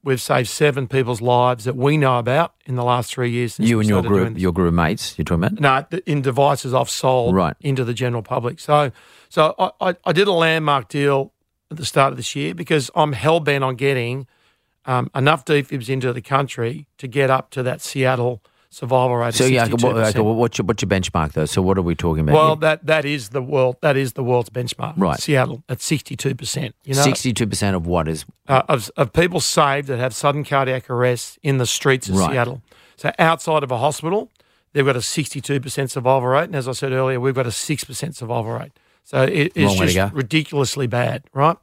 We've saved seven people's lives that we know about in the last three years. Since You and your group, your group mates, you're talking about? No, in devices I've sold Right. into the general public. So, so I, I, I did a landmark deal at the start of this year because I'm hell bent on getting um, enough defibs into the country to get up to that Seattle survival rate. So yeah, okay, 62%. what, okay, what's your what's your benchmark though? So what are we talking about? well, that that is the world. That is the world's benchmark. Right. Seattle at 62 percent. You know, sixty-two percent of what is uh, of, of people saved that have sudden cardiac arrest in the streets of Right. Seattle. So outside of a hospital, they've got a 62% survival rate. And as I said earlier, we've got a 6% survival rate. So it, it's just ridiculously bad, right?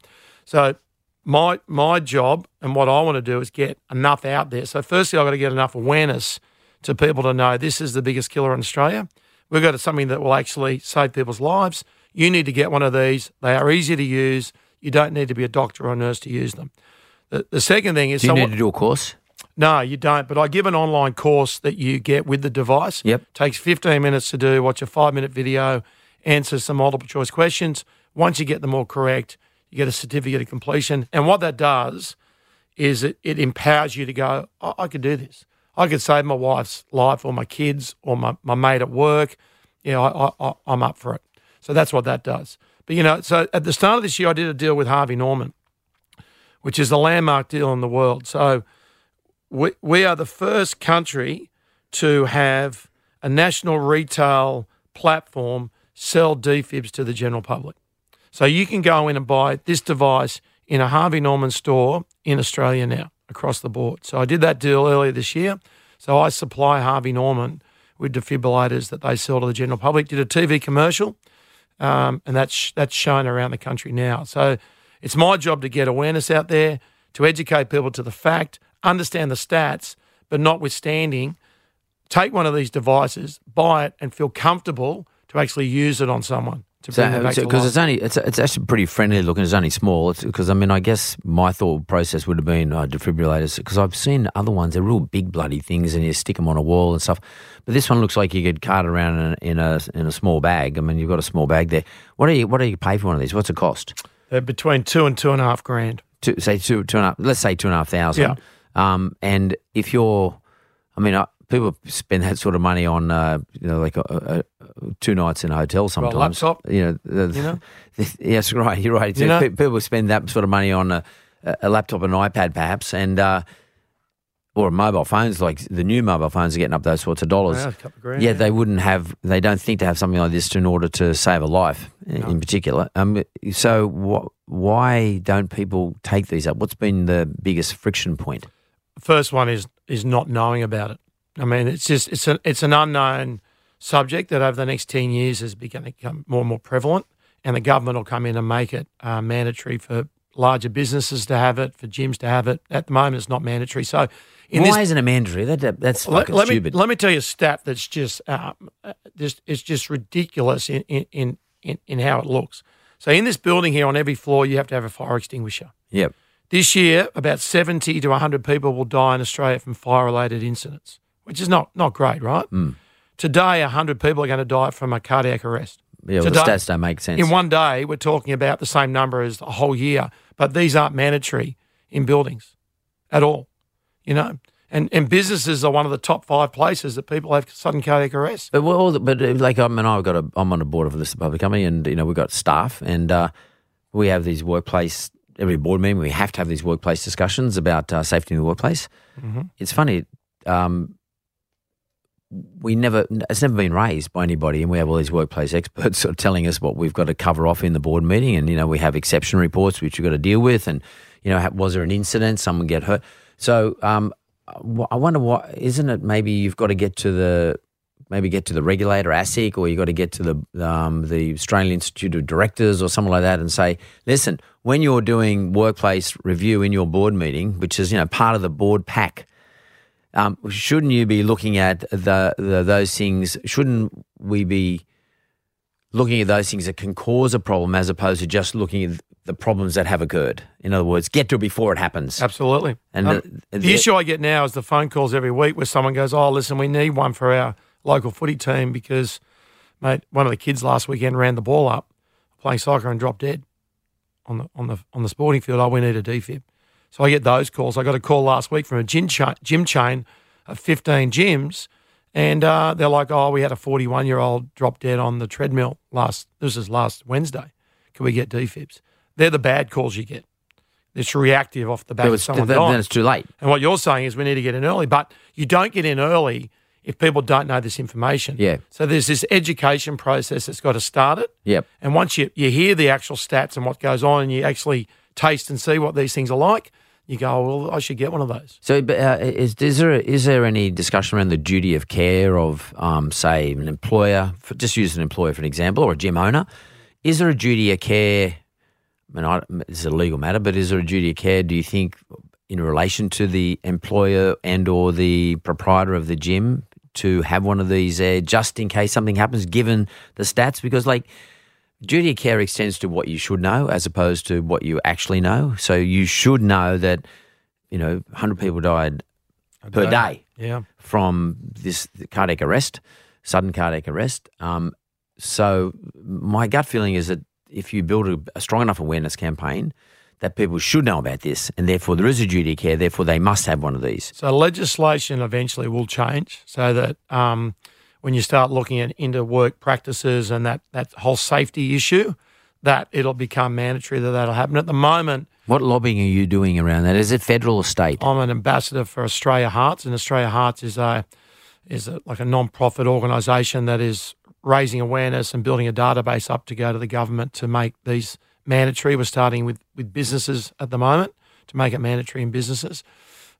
So my my job and what I want to do is get enough out there. So firstly, I've got to get enough awareness to people to know this is the biggest killer in Australia. We've got something that will actually save people's lives. You need to get one of these. They are easy to use. You don't need to be a doctor or a nurse to use them. The, the second thing is, do you someone- need to do a course? no, you don't. But I give an online course that you get with the device. Yep. Takes 15 minutes to do. Watch a five minute video, answer some multiple choice questions. Once you get them all correct, you get a certificate of completion. And what that does is it, it empowers you to go, I, I could do this. I could save my wife's life or my kids or my, my mate at work. Yeah, I, I, I, I'm up for it. So that's what that does. But, you know, so at the start of this year, I did a deal with Harvey Norman, which is a landmark deal in the world. So we, we are the first country to have a national retail platform sell defibs to the general public. So you can go in and buy this device in a Harvey Norman store in Australia now across the board. So I did that deal earlier this year. So I supply Harvey Norman with defibrillators that they sell to the general public. Did a TV commercial, um, and that's that's shown around the country now. So it's my job to get awareness out there, to educate people to the fact, understand the stats, but notwithstanding, take one of these devices, buy it, and feel comfortable to actually use it on someone to bring them back to because it's only it's it's actually pretty friendly looking. It's only small. Because I mean I guess my thought process would have been uh, defibrillators because I've seen other ones. They're real big bloody things, and you stick them on a wall and stuff. But this one looks like you could cart around in a, in a in a small bag. I mean you've got a small bag there. What do you what do you pay for one of these? What's the cost? They're between two and two and a half grand. Two, say two two and a half. Let's say two and a half thousand. Yeah. Um, and if you're, I mean, I, people spend that sort of money on, uh, you know, like a, a, a- two nights in a hotel sometimes. laptop, you know. The, you know? *laughs* yes, right. You're right. You? Pe- People spend that sort of money on a, a laptop, and iPad, perhaps, and uh, or mobile phones. Like the new mobile phones are getting up those sorts of dollars. Yeah, a couple of grand, yeah, yeah. they wouldn't have. They don't think to have something like this in order to save a life, in- in particular. Um, so wh- why don't people take these up? What's been the biggest friction point? First one is is not knowing about it. I mean, it's just it's an it's an unknown subject that over the next ten years is going to become more and more prevalent, and the government will come in and make it uh, mandatory for larger businesses to have it, for gyms to have it. At the moment, it's not mandatory. So, in why this isn't it mandatory? That, that- that's let, fucking let me stupid. let me tell you a stat that's just um, uh, just it's just ridiculous in in, in in how it looks. So in this building here, on every floor, you have to have a fire extinguisher. yep. This year, about seventy to hundred people will die in Australia from fire-related incidents, which is not not great, right? Today, hundred people are going to die from a cardiac arrest. Yeah, well, the stats don't make sense. In one day, we're talking about the same number as a whole year, but these aren't mandatory in buildings at all, you know. And and businesses are one of the top five places that people have sudden cardiac arrest. But well, all the- but uh, like I mean, I've got a, I'm on the board of a listed public company, and you know we've got staff, and uh, we have these workplace every board meeting. We have to have these workplace discussions about uh, safety in the workplace. It's funny. Um, we never it's never been raised by anybody, and we have all these workplace experts *laughs* sort of telling us what we've got to cover off in the board meeting, and you know we have exception reports which we've got to deal with, and you know was there an incident, someone get hurt, so um, I wonder what isn't it? Maybe you've got to get to the maybe get to the regulator, ASIC, or you got to get to the um, the Australian Institute of Directors or something like that, and say, listen, when you're doing workplace review in your board meeting, which is you know part of the board pack, um, shouldn't you be looking at the, the those things? Shouldn't we be looking at those things that can cause a problem as opposed to just looking at the problems that have occurred? In other words, get to it before it happens. Absolutely. And Um, the- the, the- issue I get now is the phone calls every week where someone goes, "Oh, listen, we need one for our local footy team because, mate, one of the kids last weekend ran the ball up playing soccer and dropped dead on the on the on the sporting field. Oh, we need a defib." So I get those calls. I got a call last week from a gym chain, gym chain of 15 gyms, and uh, they're like, "Oh, we had a 41 year old drop dead on the treadmill last. This is last Wednesday. Can we get defibs?" They're the bad calls you get. It's reactive off the back It of someone then, dying. then it's too late. And what you're saying is we need to get in early, but you don't get in early if people don't know this information. Yeah. So there's this education process that's got to start it. Yep. And once you, you hear the actual stats and what goes on and you actually taste and see what these things are like, you go, "Oh, well, I should get one of those. So, uh, is, is there is there any discussion around the duty of care of, um, say, an employer? For, just use an employer for an example, or a gym owner. Is there a duty of care? I mean, I, it's a legal matter, but is there a duty of care? Do you think, in relation to the employer and or the proprietor of the gym, to have one of these there just in case something happens, given the stats? Because, like, duty of care extends to what you should know as opposed to what you actually know. So you should know that, you know, 100 people died per day Yeah. from this cardiac arrest, sudden cardiac arrest. Um, so my gut feeling is that if you build a, a strong enough awareness campaign, that people should know about this, and therefore there is a duty of care. Therefore, they must have one of these. So legislation eventually will change so that um, when you start looking at into work practices and that, that whole safety issue, that it'll become mandatory that that'll happen. At the moment, What lobbying are you doing around that? Is it federal or state? I'm an ambassador for Australia Hearts, and Australia Hearts is a is a, like a non-profit organisation that is raising awareness and building a database up to go to the government to make these mandatory. We're starting with with businesses at the moment to make it mandatory in businesses,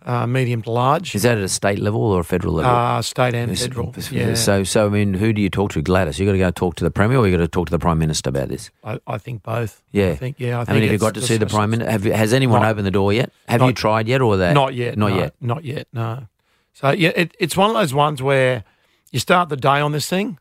uh, medium to large, Is that at a state level or a federal level? uh, state and Is- federal. Yeah, So, so I mean, who do you talk to, Gladys? You got to go talk to the premier, or you got to talk to the prime minister about this? I, I think both. Yeah. I think yeah. I, I, think mean, have you got to see the prime minister? Have has anyone Not- opened the door yet? Have not- you tried yet, or that? Not yet. Not no, yet. Not yet. No. So yeah, it, it's one of those ones where you start the day on this thing,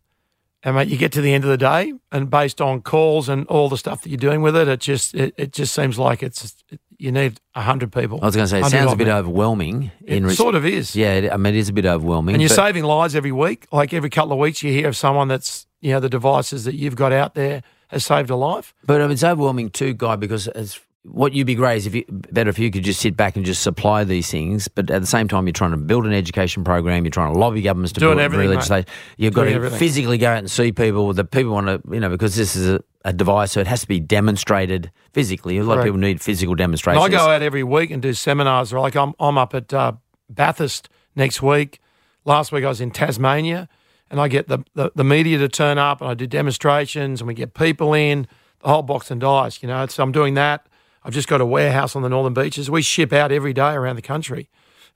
and mate, you get to the end of the day, and based on calls and all the stuff that you're doing with it, it just it, it just seems like it's it, you need hundred people. I was going to say, it sounds a bit overwhelming. It res- sort of is. Yeah, I mean, it is a bit overwhelming. And you're saving lives every week. Like every couple of weeks, you hear of someone that's you know the devices that you've got out there has saved a life. But I mean, it's overwhelming too, Guy, because as what you'd be great is if you better if you could just sit back and just supply these things. But at the same time, you're trying to build an education program. You're trying to lobby governments to Doing build everything, legislation. You've got to everything. physically go out and see people. The people want to, you know, because this is a, a device, so it has to be demonstrated physically. A lot of people need physical And demonstrations. I go out every week and do seminars. Like I'm, I'm up at uh, Bathurst next week. Last week I was in Tasmania, and I get the, the, the media to turn up, and I do demonstrations, and we get people in the whole box and dice. You know, so I'm doing that. I've just got a warehouse on the northern beaches. We ship out every day around the country.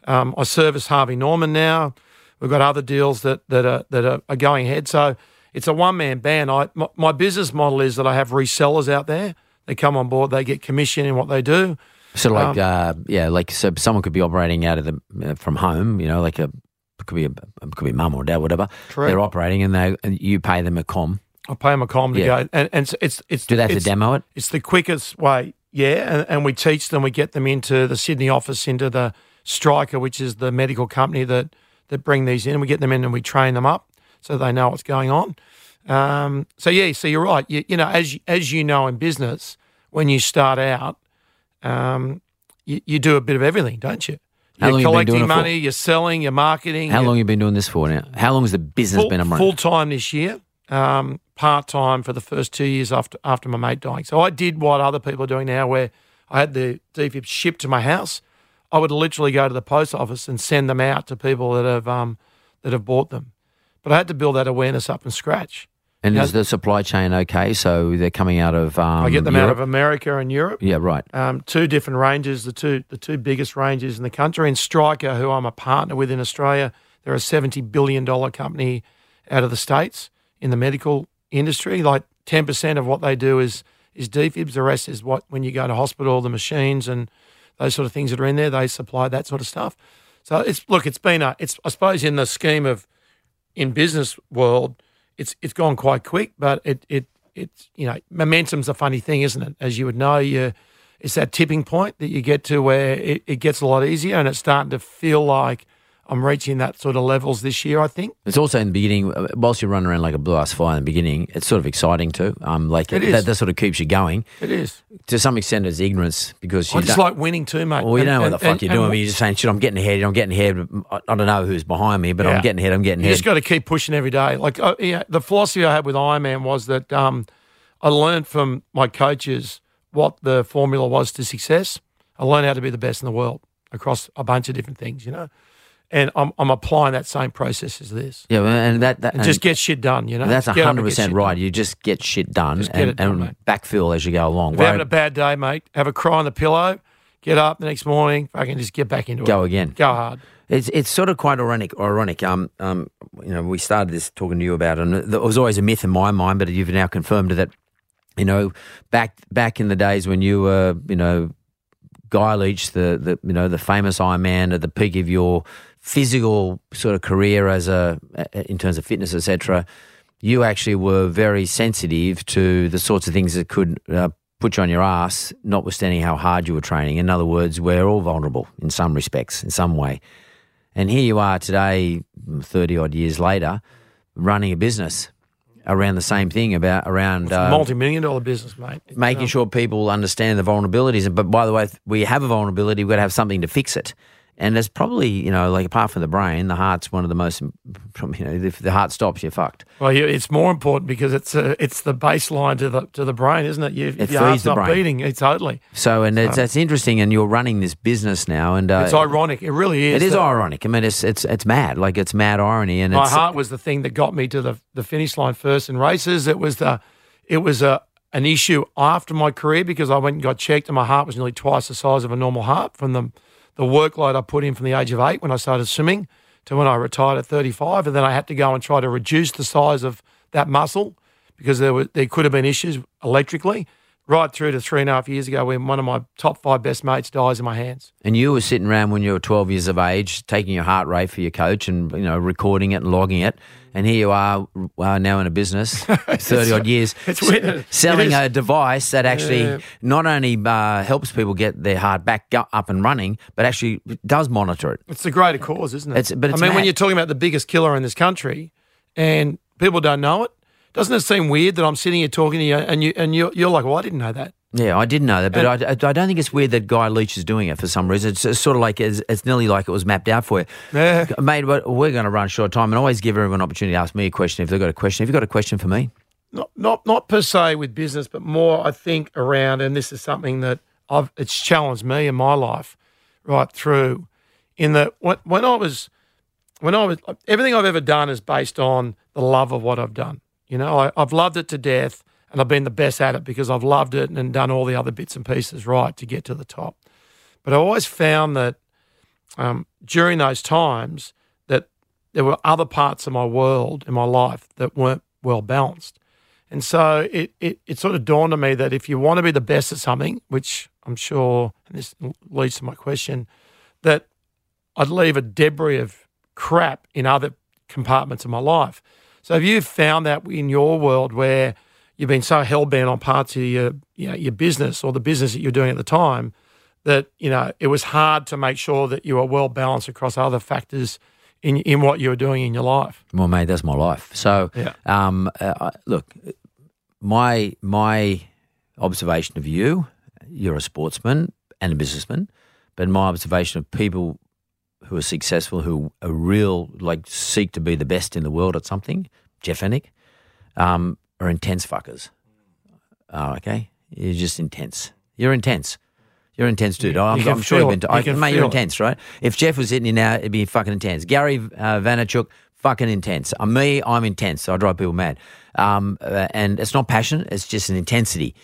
Um, I service Harvey Norman now. We've got other deals that that are that are, are going ahead. So it's a one man band. I my, my business model is that I have resellers out there. They come on board. They get commission in what they do. So like, Um, uh, yeah, like so someone could be operating out of the uh, from home. You know, like a could be a could be mum or dad, whatever. Correct. They're operating, and they and you pay them a com. I pay them a com to Yeah. go, and, and it's, it's it's Do they have to demo it? It's the quickest way, yeah. And, and we teach them. We get them into the Sydney office, into the Stryker, which is the medical company that that bring these in. We get them in and we train them up so they know what's going on. Um, so yeah, so you're right. You, you know, as you- as you know in business, when you start out, um, you, you do a bit of everything, don't you? How You're you collecting for? money, you're selling, you're marketing. How you're- long have you been doing this for now? How long has the business full, been running? full time this year, um, part time for the first two years after after my mate dying. So I did what other people are doing now, where I had the defib shipped to my house. I would literally go to the post office and send them out to people that have um, that have bought them. But I had to build that awareness up from scratch. And is the supply chain okay? So they're coming out of. Um, I get them out of America and Europe. Yeah, right. Um, two different ranges, the two the two biggest ranges in the country. And Stryker, who I'm a partner with in Australia, they're a seventy billion dollar company out of the states in the medical industry. Like ten percent of what they do is is defibs. The rest is what when you go to hospital, the machines and those sort of things that are in there. They supply that sort of stuff. So it's look, it's been a, it's I suppose in the scheme of in business world, it's it's gone quite quick, but it it it's you know momentum's a funny thing, isn't it? As you would know, you it's that tipping point that you get to where it, it gets a lot easier, and it's starting to feel like I'm reaching that sort of levels this year. I think It's also in the beginning, uh, whilst you're running around like a blue ass fire in the beginning, it's sort of exciting too. Um, like It that, is. that sort of keeps you going. it is. To some extent, it's ignorance because you I just like winning too, mate. Well, you And- know what and- the fuck and- you're and doing. You're just saying, shit, I'm getting ahead. I'm getting ahead. I I don't know who's behind me, but Yeah. I'm getting ahead. I'm getting You ahead. You just got to keep pushing every day. Like uh, yeah, the philosophy I had with Ironman was that um, I learned from my coaches what the formula was to success. I learned how to be the best in the world across a bunch of different things, you know. And I'm, I'm applying that same process as this. yeah, and that, that And just get shit done, you know. that's hundred percent right. done. You just get shit done get and, done, and backfill as you go along. If you're having a bad day, mate, have a cry on the pillow, get up the next morning, fucking just get back into Go it. Go again. Go hard. It's it's sort of quite ironic. Ironic. Um, um, you know, we started this talking to you about, it, and it was always a myth in my mind, but you've now confirmed that. You know, back back in the days when you were, you know, Guy Leech, the, the you know the famous Ironman at the peak of your physical sort of career as a in terms of fitness, etc. You actually were very sensitive to the sorts of things that could uh, put you on your ass, notwithstanding how hard you were training. In other words, we're all vulnerable in some respects, in some way. And here you are today, thirty odd years later, running a business around the same thing about around uh, multi-million dollar business, mate. Making um, sure people understand the vulnerabilities. But by the way, we have a vulnerability, we've got to have something to fix it. And there's probably, you know, like apart from the brain, the heart's one of the most, you know, if the heart stops, you're fucked. Well, yeah, it's more important because it's a, it's the baseline to the to the brain, isn't it? You, It your heart's the not brain. beating. It's totally. So, and it's, that's interesting. And you're running this business now, and uh, It's ironic. It really is. It is that ironic. I mean, it's it's it's mad. Like it's mad irony, and My it's heart was the thing that got me to the the finish line first in races. It was the it was a an issue after my career because I went and got checked, and my heart was nearly twice the size of a normal heart from the the workload I put in from the age of eight when I started swimming to when I retired at 35, and then I had to go and try to reduce the size of that muscle because there were there could have been issues electrically. Right through to three and a half years ago, when one of my top five best mates dies in my hands. And you were sitting around when you were 12 years of age, taking your heart rate for your coach and, you know, recording it and logging it. And here you are uh, now in a business, *laughs* 30 odd years, *laughs* it's weird. s- selling a device that actually Yeah. not only uh, helps people get their heart back up and running, but actually does monitor it. It's the greater cause, isn't it? It's- but it's I mean, when you're talking about the biggest killer in this country, and people don't know it, doesn't it seem weird that I'm sitting here talking to you, and you and you're, you're like, "Well, I didn't know that." Yeah, I didn't know that, but I, I don't think it's weird that Guy Leech is doing it for some reason. It's, it's sort of like it's, it's nearly like it was mapped out for you. Yeah. Mate, we're going to run short time and always give everyone an opportunity to ask me a question if they've got a question. Have you got a question for me? Not not not per se with business, but more I think around, and this is something that I've it's challenged me in my life right through. In that when when I was when I was everything I've ever done is based on the love of what I've done. You know, I, I've loved it to death, and I've been the best at it because I've loved it and done all the other bits and pieces right to get to the top. But I always found that um, during those times that there were other parts of my world in my life that weren't well balanced. And so it, it, it sort of dawned on me that if you want to be the best at something, which I'm sure, and this leads to my question, that I'd leave a debris of crap in other compartments of my life. So have you found that in your world where you've been so hell bent on parts of your you know, your business or the business that you're doing at the time that you know it was hard to make sure that you were well balanced across other factors in in what you were doing in your life. Well, mate, that's my life. So, Yeah. um, uh, look, my my observation of you, you're a sportsman and a businessman, but my observation of people who are successful, who are real, like seek to be the best in the world at something, Jeff Fenech, um, are intense fuckers. Oh, okay, you're just intense. You're intense. You're intense, dude. I'm, I'm sure you've been. it. You I, can mate, you're it. intense, right? If Jeff was hitting you now, it'd be fucking intense. Gary uh, Vaynerchuk, fucking intense. Uh, me, I'm intense. I drive people mad. Um, uh, and it's not passion; it's just an intensity.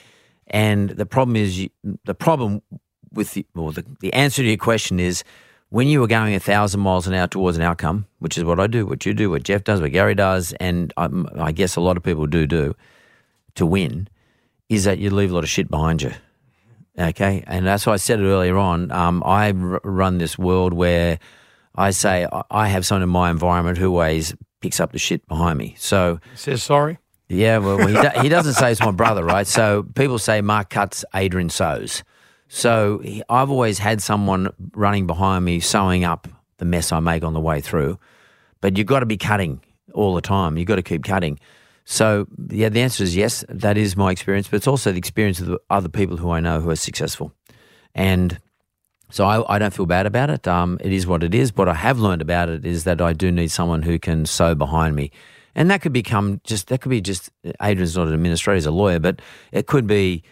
And the problem is, you, the problem with the, well, the, the answer to your question is, when you are going a thousand miles an hour towards an outcome, which is what I do, what you do, what Jeff does, what Gary does, and I, I guess a lot of people do do to win, is that you leave a lot of shit behind you. Okay, and that's why I said it earlier on. Um, I r- run this world where I say I- I have someone in my environment who always picks up the shit behind me. So Says sorry. yeah, well, he, do, he doesn't say it's my brother, right? So people say Mark cuts, Adrian sews. So I've always had someone running behind me sewing up the mess I make on the way through. But you've got to be cutting all the time. You've got to keep cutting. So yeah, the answer is yes. That is my experience, but it's also the experience of the other people who I know who are successful, and so I, I don't feel bad about it. Um, it is what it is. What I have learned about it is that I do need someone who can sew behind me, and that could become just that could be just Adrian's not an administrator, he's a lawyer, but it could be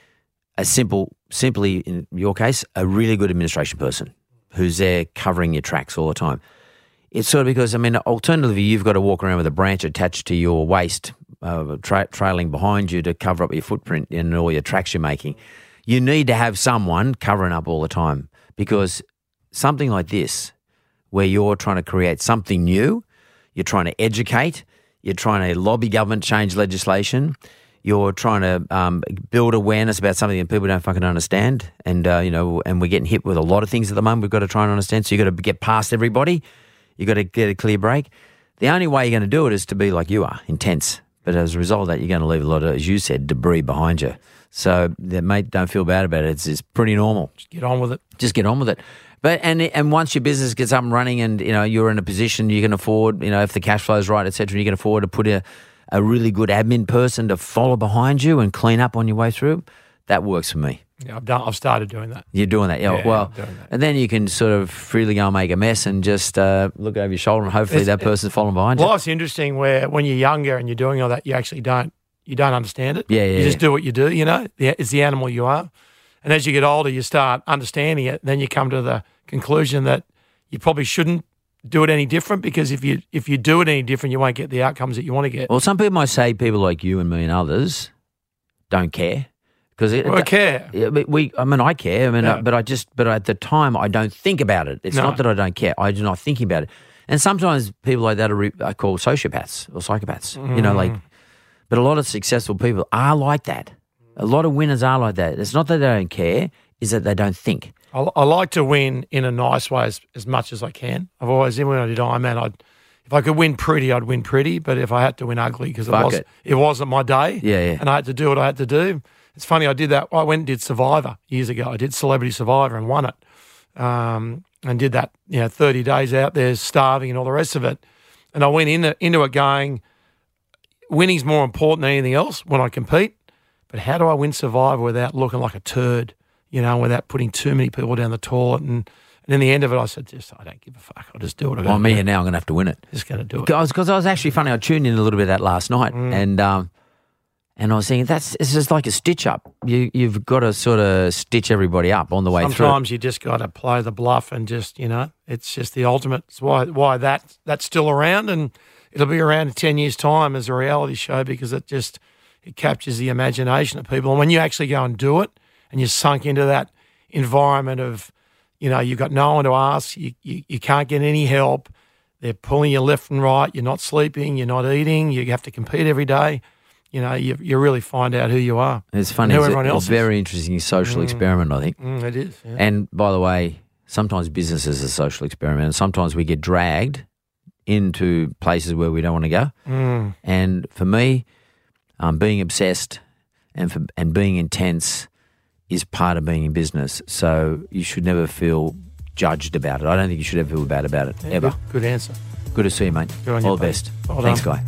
a simple, simply in your case, a really good administration person who's there covering your tracks all the time. It's sort of because I mean, alternatively, you've got to walk around with a branch attached to your waist, uh, tra- trailing behind you to cover up your footprint and all your tracks you're making. You need to have someone covering up all the time because something like this, where you're trying to create something new, you're trying to educate, you're trying to lobby government change legislation, you're trying to um, build awareness about something that people don't fucking understand, and uh, you know, and we're getting hit with a lot of things at the moment. We've got to try and understand. So you've got to get past everybody. You've got to get a clear break. The only way you're going to do it is to be like you are, intense. But as a result of that, you're going to leave a lot of, as you said, debris behind you. So, that, mate, don't feel bad about it. It's, it's pretty normal Just get on with it. just get on with it. But and and once your business gets up and running, and you know you're in a position you can afford, you know, if the cash flow is right, etc., you can afford to put a a really good admin person to follow behind you and clean up on your way through. That works for me. Yeah, I've done. I've started doing that. You're doing that, yeah. Yeah, well, and then you can sort of freely go and make a mess and just uh, look over your shoulder, and hopefully It's- that person's following behind you. Life's interesting where when you're younger and you're doing all that, you actually don't you don't understand it. Yeah, yeah, You just do what you do. You know, it's the animal you are. And as you get older, you start understanding it. Then you come to the conclusion that you probably shouldn't do it any different because if you if you do it any different, you won't get the outcomes that you want to get. Well, some people might say people like you and me and others don't care because it, Well, I care. Yeah, but we. I mean, I care. I mean, Yeah. uh, but I just. But at the time, I don't think about it. It's No. not that I don't care. I do not thinking about it. And sometimes people like that are, re- are called sociopaths or psychopaths. You know, Mm. like. But a lot of successful people are like that. A lot of winners are like that. It's not that they don't care; is that they don't think. I, I like to win in a nice way as, as much as I can. I've always, even when I did Ironman, I'd if I could win pretty, I'd win pretty. But if I had to win ugly, because it was it. it. wasn't my day, Yeah, yeah. and I had to do what I had to do. It's funny, I did that. I went and did Survivor years ago. I did Celebrity Survivor and won it, um, and did that. You know, thirty days out there starving and all the rest of it. And I went in into it going, winning's more important than anything else when I compete. But how do I win Survivor without looking like a turd? You know, without putting too many people down the toilet. And, and in the end of it, I said, just I don't give a fuck. I'll just do it. Well, me and now I'm going to have to win it. just going to do it. Because I was actually funny. I tuned in a little bit of that last night, Mm. and um, and I was thinking that's it's just like a stitch up. You you've got to sort of stitch everybody up on the way through. Sometimes you just got to play the bluff and just you know, it's just the ultimate. It's why why that that's still around and it'll be around in ten years' time as a reality show because it just it captures the imagination of people. And when you actually go and do it, and you're sunk into that environment of, you know, you've got no one to ask, you you, you can't get any help. They're pulling you left and right. You're not sleeping. You're not eating. You have to compete every day. You know, you, you really find out who you are. It's funny. It's, a, it's else a is. very interesting social experiment, I think. Mm, it is. Yeah. And by the way, sometimes business is a social experiment, and sometimes we get dragged into places where we don't want to go. Mm. And for me, um, being obsessed and for, and being intense is part of being in business. So you should never feel judged about it. I don't think you should ever feel bad about it, yeah, ever. Good, good, answer. Good to see you, mate. All the best. Well Thanks, guy.